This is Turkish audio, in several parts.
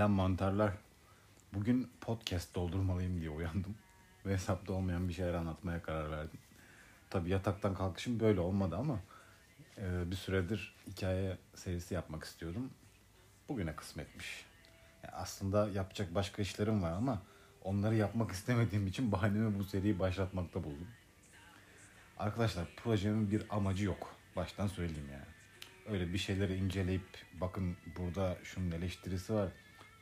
Selam mantarlar. Bugün podcast doldurmalıyım diye uyandım. Ve hesapta olmayan bir şeyler anlatmaya karar verdim. Tabi yataktan kalkışım böyle olmadı ama e, bir süredir hikaye serisi yapmak istiyordum. Bugüne kısmetmiş. Aslında yapacak başka işlerim var ama onları yapmak istemediğim için bahanemi bu seriyi başlatmakta buldum. Arkadaşlar projemin bir amacı yok. Baştan söyleyeyim yani. Öyle bir şeyleri inceleyip bakın burada şunun eleştirisi var.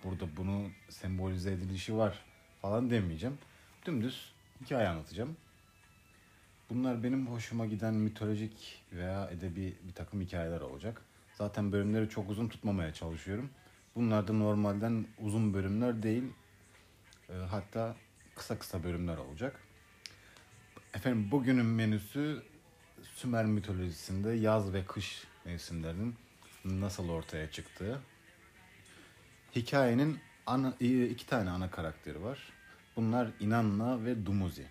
Burada bunu sembolize edilişi var falan demeyeceğim. Dümdüz hikaye anlatacağım. Bunlar benim hoşuma giden mitolojik veya edebi bir takım hikayeler olacak. Zaten bölümleri çok uzun tutmamaya çalışıyorum. Bunlar da normalden uzun bölümler değil. E, hatta kısa kısa bölümler olacak. Efendim bugünün menüsü Sümer mitolojisinde yaz ve kış mevsimlerinin nasıl ortaya çıktığı. Hikayenin ana, iki tane ana karakteri var. Bunlar Inanna ve Dumuzi.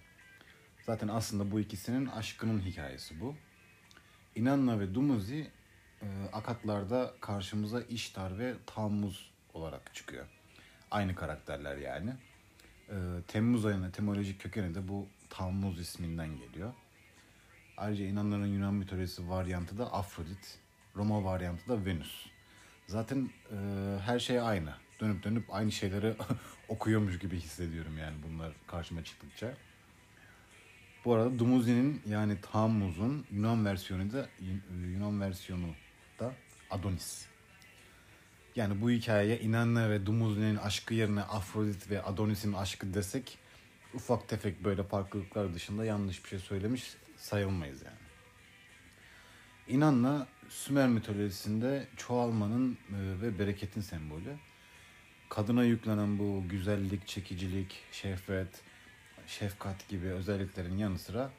Zaten aslında bu ikisinin aşkının hikayesi bu. Inanna ve Dumuzi e, Akatlarda karşımıza İştar ve Tammuz olarak çıkıyor. Aynı karakterler yani. E, Temmuz ayının etimolojik kökeni de bu Tammuz isminden geliyor. Ayrıca inanların Yunan mitolojisi varyantı da Afrodit, Roma varyantı da Venüs. Zaten e, her şey aynı. Dönüp dönüp aynı şeyleri okuyormuş gibi hissediyorum yani bunlar karşıma çıktıkça. Bu arada Dumuzi'nin yani Tammuz'un Yunan versiyonu da Yunan versiyonu da Adonis. Yani bu hikayeye Inanna ve Dumuzi'nin aşkı yerine Afrodit ve Adonis'in aşkı desek ufak tefek böyle farklılıklar dışında yanlış bir şey söylemiş sayılmayız yani. İnanla Sümer mitolojisinde çoğalmanın e, ve bereketin sembolü. Kadına yüklenen bu güzellik, çekicilik, şehvet, şefkat gibi özelliklerin yanı sıra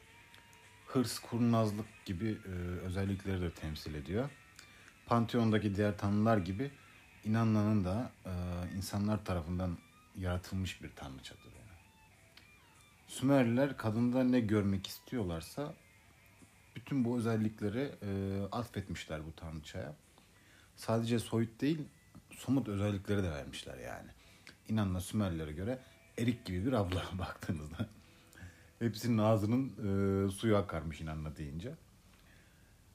hırs, kurnazlık gibi e, özellikleri de temsil ediyor. Panteondaki diğer tanrılar gibi İnanla'nın da e, insanlar tarafından yaratılmış bir tanrıçadır. Yani. Sümerliler kadında ne görmek istiyorlarsa bütün bu özellikleri e, atfetmişler bu tanrıçaya. Sadece soyut değil, somut özellikleri de vermişler yani. İnanla Sümerlilere göre erik gibi bir abla baktığınızda. Hepsinin ağzının e, suyu akarmış İnanla deyince.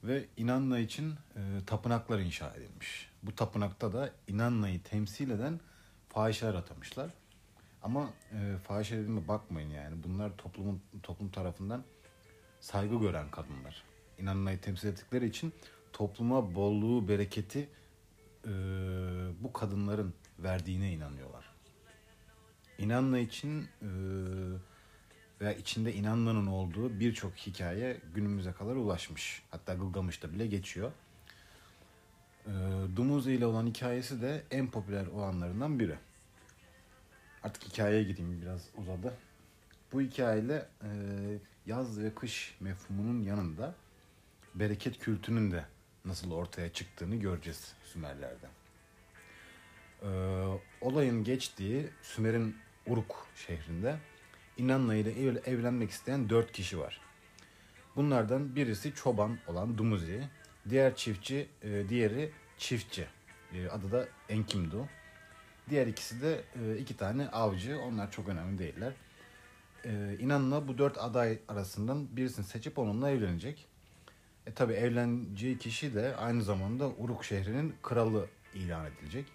Ve İnanla için e, tapınaklar inşa edilmiş. Bu tapınakta da İnanla'yı temsil eden fahişeler atamışlar. Ama e, fahişe dediğime bakmayın yani. Bunlar toplumun toplum tarafından saygı gören kadınlar. İnanmayı temsil ettikleri için topluma bolluğu, bereketi e, bu kadınların verdiğine inanıyorlar. İnanla için e, veya içinde inanmanın olduğu birçok hikaye günümüze kadar ulaşmış. Hatta Gılgamış'ta bile geçiyor. E, Dumuzi ile olan hikayesi de en popüler olanlarından biri. Artık hikayeye gideyim biraz uzadı. Bu hikayeyle e, yaz ve kış mefhumunun yanında bereket kültünün de nasıl ortaya çıktığını göreceğiz Sümerler'de. Ee, olayın geçtiği Sümer'in Uruk şehrinde İnanna ile ev, evlenmek isteyen dört kişi var. Bunlardan birisi çoban olan Dumuzi, diğer çiftçi, e, diğeri çiftçi. E, adı da Enkimdu. Diğer ikisi de e, iki tane avcı. Onlar çok önemli değiller e, inanla bu dört aday arasından birisini seçip onunla evlenecek. E tabi evleneceği kişi de aynı zamanda Uruk şehrinin kralı ilan edilecek.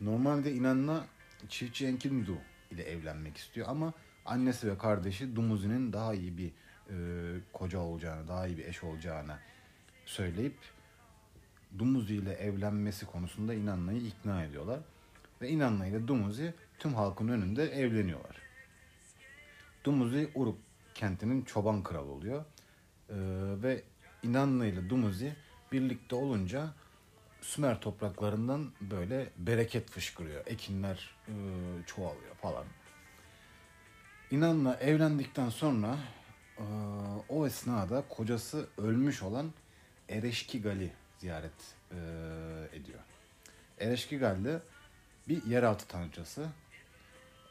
Normalde inanla çiftçi Enkidu ile evlenmek istiyor ama annesi ve kardeşi Dumuzi'nin daha iyi bir e, koca olacağını, daha iyi bir eş olacağını söyleyip Dumuzi ile evlenmesi konusunda İnanna'yı ikna ediyorlar. Ve İnanna ile Dumuzi tüm halkın önünde evleniyorlar. Dumuzi Uruk kentinin çoban kralı oluyor. Ee, ve İnanlı ile Dumuzi birlikte olunca Sümer topraklarından böyle bereket fışkırıyor. Ekinler e, çoğalıyor falan. İnanla evlendikten sonra e, o esnada kocası ölmüş olan Ereşkigal'i ziyaret e, ediyor. Ereşkigal de bir yeraltı tanrıçası.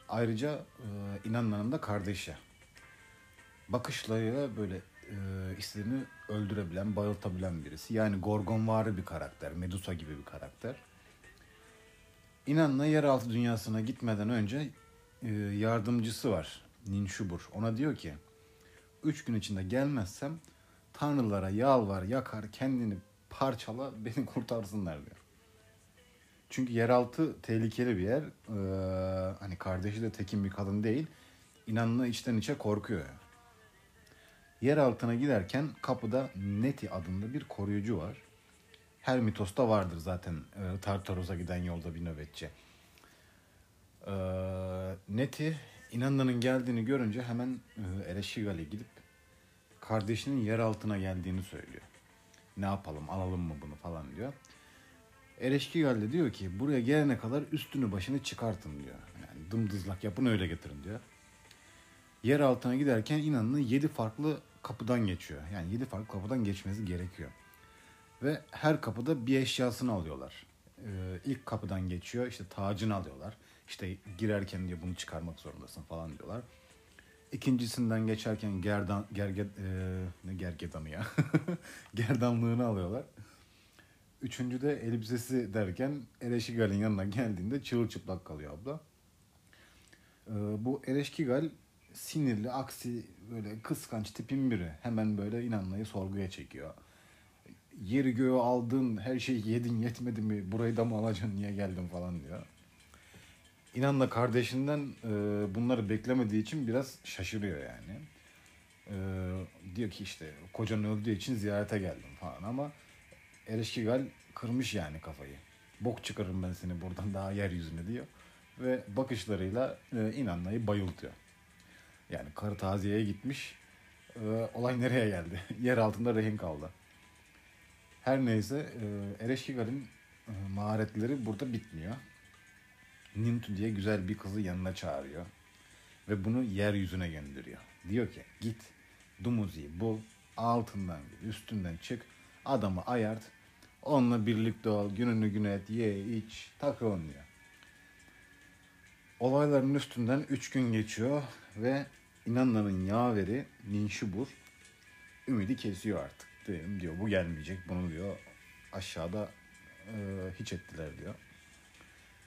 Ayrıca e, inanmanın da kardeşi. Bakışlarıyla böyle e, istediğini öldürebilen, bayıltabilen birisi. Yani Gorgonvari bir karakter, Medusa gibi bir karakter. İnanla yeraltı dünyasına gitmeden önce e, yardımcısı var. Ninşubur. Ona diyor ki üç gün içinde gelmezsem tanrılara yalvar yakar kendini parçala beni kurtarsınlar diyor. Çünkü yeraltı tehlikeli bir yer. Ee, hani kardeşi de tekin bir kadın değil. İnanla içten içe korkuyor. Yer altına giderken kapıda Neti adında bir koruyucu var. Her mitosta vardır zaten e, Tartaros'a giden yolda bir nöbetçi. E, Neti İnanlı'nın geldiğini görünce hemen e, Ereşigal'e gidip kardeşinin yer altına geldiğini söylüyor. Ne yapalım alalım mı bunu falan diyor. Ereşkigal de diyor ki buraya gelene kadar üstünü başını çıkartın diyor. Yani dımdızlak yapın öyle getirin diyor. Yer altına giderken inanın yedi farklı kapıdan geçiyor. Yani yedi farklı kapıdan geçmesi gerekiyor. Ve her kapıda bir eşyasını alıyorlar. Ee, ilk kapıdan geçiyor işte tacını alıyorlar. İşte girerken diyor bunu çıkarmak zorundasın falan diyorlar. İkincisinden geçerken gerdan, gerge, e, ne gergedanı ya? gerdanlığını alıyorlar. Üçüncü de elbisesi derken Ereşkigal'in yanına geldiğinde çırılçıplak kalıyor abla. Ee, bu Ereşkigal sinirli, aksi, böyle kıskanç tipin biri. Hemen böyle inanmayı sorguya çekiyor. Yeri göğü aldın, her şeyi yedin yetmedi mi, burayı da mı alacaksın, niye geldin falan diyor. İnanla kardeşinden e, bunları beklemediği için biraz şaşırıyor yani. E, diyor ki işte kocan öldüğü için ziyarete geldim falan ama Ereşkigal kırmış yani kafayı. Bok çıkarırım ben seni buradan daha yeryüzüne diyor. Ve bakışlarıyla e, inanmayı bayıltıyor. Yani karı taziyeye gitmiş. E, olay nereye geldi? Yer altında rehin kaldı. Her neyse e, Ereşkigal'in e, maharetleri burada bitmiyor. Nintu diye güzel bir kızı yanına çağırıyor. Ve bunu yeryüzüne gönderiyor. Diyor ki git Dumuzi'yi bul, altından git, üstünden çık, adamı ayart, onunla birlikte ol, gününü gün et, ye, iç, takılın diyor. Olayların üstünden üç gün geçiyor ve inanların yaveri Ninşubur ümidi kesiyor artık. Diyelim diyor bu gelmeyecek bunu diyor aşağıda e, hiç ettiler diyor.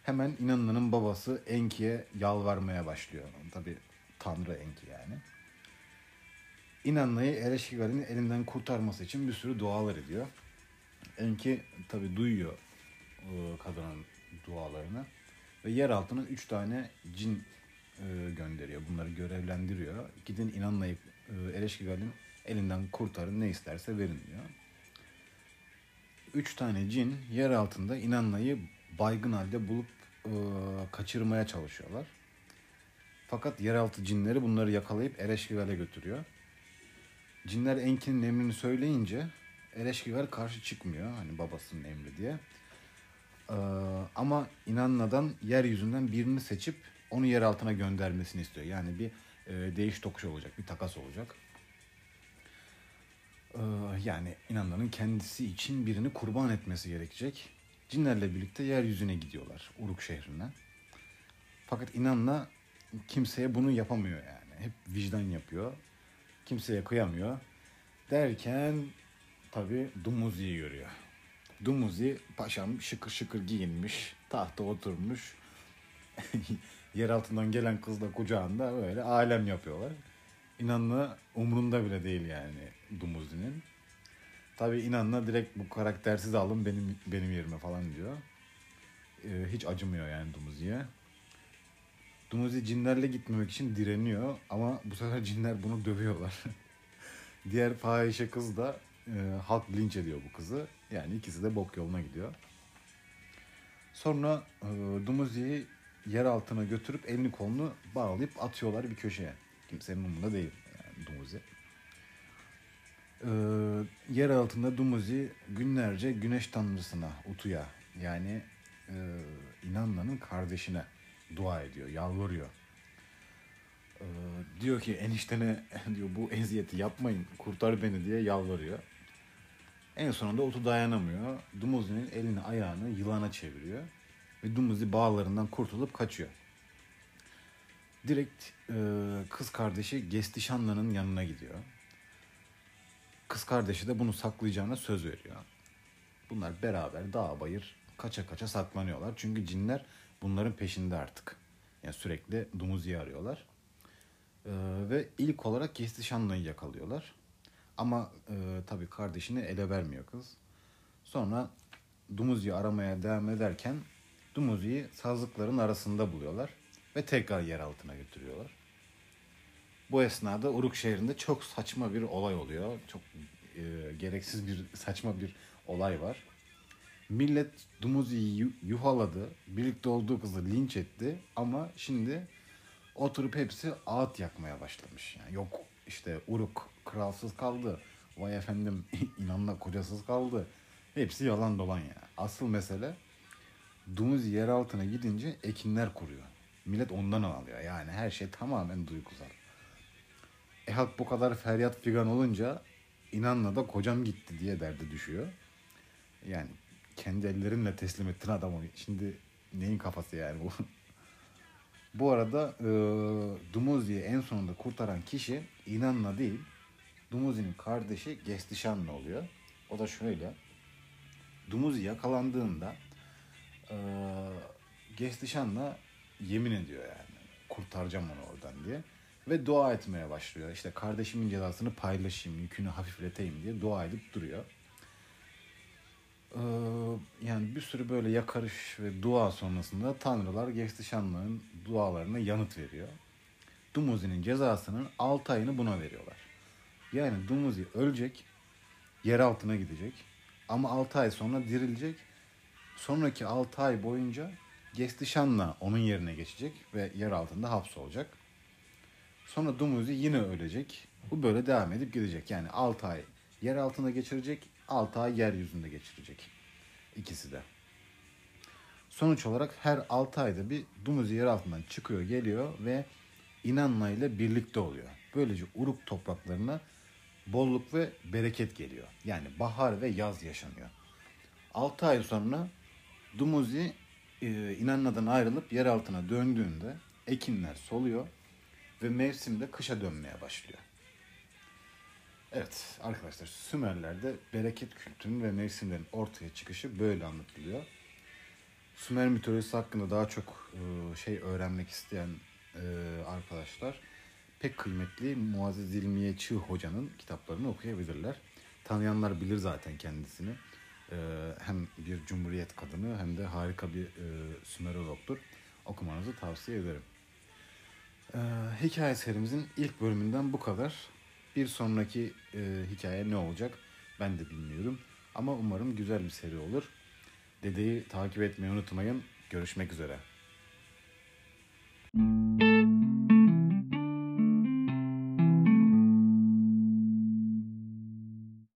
Hemen İnanlı'nın babası Enki'ye yalvarmaya başlıyor. Tabi Tanrı Enki yani. İnanlı'yı Ereşkigal'in elinden kurtarması için bir sürü dualar ediyor. Enki tabi duyuyor e, kadının dualarını. Ve yer altına üç tane cin e, gönderiyor. Bunları görevlendiriyor. Gidin İnanlı'yı e, Ereşkigal'in elinden kurtarın ne isterse verin diyor. Üç tane cin yer altında İnanlı'yı baygın halde bulup e, kaçırmaya çalışıyorlar. Fakat yeraltı cinleri bunları yakalayıp Ereşkigal'e götürüyor. Cinler Enki'nin emrini söyleyince Ereşkigal karşı çıkmıyor hani babasının emri diye. Ee, ama İnanla'dan yeryüzünden birini seçip onu yer altına göndermesini istiyor. Yani bir e, değiş tokuş olacak, bir takas olacak. Ee, yani İnanla'nın kendisi için birini kurban etmesi gerekecek. Cinlerle birlikte yeryüzüne gidiyorlar Uruk şehrine. Fakat inanla kimseye bunu yapamıyor yani. Hep vicdan yapıyor. Kimseye kıyamıyor. Derken tabi Dumuzi'yi görüyor. Dumuzi paşam şıkır şıkır giyinmiş. Tahta oturmuş. Yer altından gelen kız da kucağında böyle alem yapıyorlar. İnanla umrunda bile değil yani Dumuzi'nin. Tabii inanla direkt bu karaktersiz alın benim benim yerime falan diyor. Ee, hiç acımıyor yani Dumuzi'ye. Dumuzi cinlerle gitmemek için direniyor ama bu sefer cinler bunu dövüyorlar. Diğer fahişe kız da e, halk linç ediyor bu kızı. Yani ikisi de bok yoluna gidiyor. Sonra e, Dumuzi'yi yer altına götürüp elini kolunu bağlayıp atıyorlar bir köşeye. Kimsenin umurunda değil yani Dumuzi. Ee, yer altında Dumuzi günlerce güneş tanrısına Utu'ya yani e, İnanla'nın kardeşine dua ediyor, yalvarıyor. Ee, diyor ki eniştene diyor bu eziyeti yapmayın, kurtar beni diye yalvarıyor. En sonunda Utu dayanamıyor. Dumuzi'nin elini ayağını yılana çeviriyor. Ve Dumuzi bağlarından kurtulup kaçıyor. Direkt e, kız kardeşi Gestişanla'nın yanına gidiyor. Kız kardeşi de bunu saklayacağına söz veriyor. Bunlar beraber dağ bayır kaça kaça saklanıyorlar. Çünkü cinler bunların peşinde artık. Yani sürekli Dumuzi'yi arıyorlar. Ee, ve ilk olarak Kestişanlı'yı yakalıyorlar. Ama e, tabii kardeşini ele vermiyor kız. Sonra Dumuzi'yi aramaya devam ederken Dumuzi'yi sazlıkların arasında buluyorlar ve tekrar yer altına götürüyorlar. Bu esnada Uruk şehrinde çok saçma bir olay oluyor. Çok e, gereksiz bir saçma bir olay var. Millet Dumuzi'yi yuhaladı. Birlikte olduğu kızı linç etti. Ama şimdi oturup hepsi ağıt yakmaya başlamış. Yani yok işte Uruk kralsız kaldı. Vay efendim inanla kocasız kaldı. Hepsi yalan dolan ya. Asıl mesele Dumuzi yer altına gidince ekinler kuruyor. Millet ondan alıyor. Yani her şey tamamen duygusal. E halk bu kadar feryat figan olunca inanla da kocam gitti diye derdi düşüyor. Yani kendi ellerinle teslim ettin adamı. Şimdi neyin kafası yani bu? bu arada e, Dumuzi'yi en sonunda kurtaran kişi inanla değil, Dumuzi'nin kardeşi Gestişanlı oluyor. O da şöyle. Dumuzi yakalandığında e, Gestişan'la yemin ediyor yani. Kurtaracağım onu oradan diye. Ve dua etmeye başlıyor. İşte kardeşimin cezasını paylaşayım, yükünü hafifleteyim diye dua edip duruyor. Ee, yani bir sürü böyle yakarış ve dua sonrasında tanrılar Gestişanlı'nın dualarına yanıt veriyor. Dumuzi'nin cezasının 6 ayını buna veriyorlar. Yani Dumuzi ölecek, yer altına gidecek ama 6 ay sonra dirilecek. Sonraki 6 ay boyunca Gestişan'la onun yerine geçecek ve yer altında hapsolacak. Sonra Dumuzi yine ölecek. Bu böyle devam edip gidecek. Yani 6 ay yer altında geçirecek, 6 ay yeryüzünde geçirecek. İkisi de. Sonuç olarak her 6 ayda bir Dumuzi yer altından çıkıyor, geliyor ve İnanla ile birlikte oluyor. Böylece Uruk topraklarına bolluk ve bereket geliyor. Yani bahar ve yaz yaşanıyor. 6 ay sonra Dumuzi e, İnanla'dan ayrılıp yer altına döndüğünde ekinler soluyor ve mevsimde kışa dönmeye başlıyor. Evet arkadaşlar Sümerler'de bereket kültürünün ve mevsimlerin ortaya çıkışı böyle anlatılıyor. Sümer mitolojisi hakkında daha çok e, şey öğrenmek isteyen e, arkadaşlar pek kıymetli Muazzez İlmiye Çığ Hoca'nın kitaplarını okuyabilirler. Tanıyanlar bilir zaten kendisini. E, hem bir cumhuriyet kadını hem de harika bir Sümerologdur. Okumanızı tavsiye ederim. Hikaye serimizin ilk bölümünden bu kadar. Bir sonraki e, hikaye ne olacak ben de bilmiyorum. Ama umarım güzel bir seri olur. Dedeyi takip etmeyi unutmayın. Görüşmek üzere. Müzik